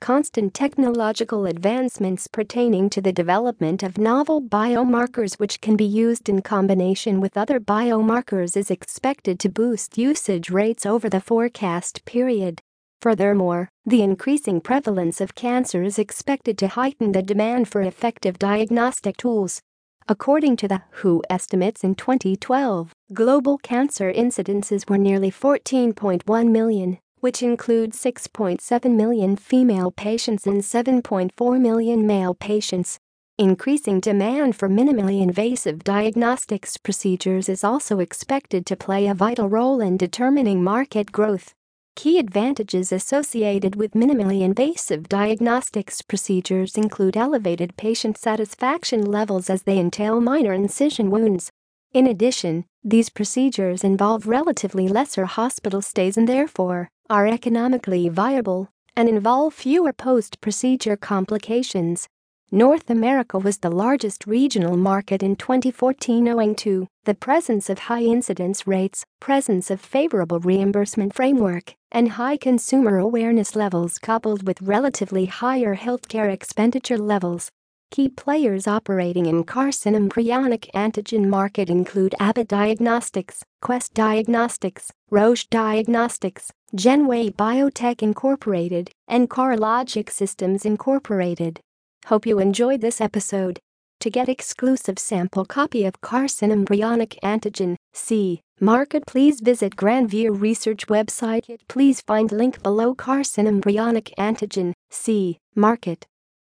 constant technological advancements pertaining to the development of novel biomarkers which can be used in combination with other biomarkers is expected to boost usage rates over the forecast period. Furthermore, the increasing prevalence of cancer is expected to heighten the demand for effective diagnostic tools. According to the WHO estimates in 2012, global cancer incidences were nearly 14.1 million, which includes 6.7 million female patients and 7.4 million male patients. Increasing demand for minimally invasive diagnostics procedures is also expected to play a vital role in determining market growth. Key advantages associated with minimally invasive diagnostics procedures include elevated patient satisfaction levels as they entail minor incision wounds. In addition, these procedures involve relatively lesser hospital stays and therefore are economically viable and involve fewer post-procedure complications. North America was the largest regional market in 2014 owing to the presence of high incidence rates, presence of favorable reimbursement framework, and high consumer awareness levels coupled with relatively higher healthcare expenditure levels. Key players operating in carcinoembryonic antigen market include Abbott Diagnostics, Quest Diagnostics, Roche Diagnostics, Genway Biotech Incorporated, and Correlogic Systems Incorporated. Hope you enjoyed this episode. To get exclusive sample copy of carcinoembryonic antigen C market please visit Grandview Research website please find link below carcinoembryonic antigen C market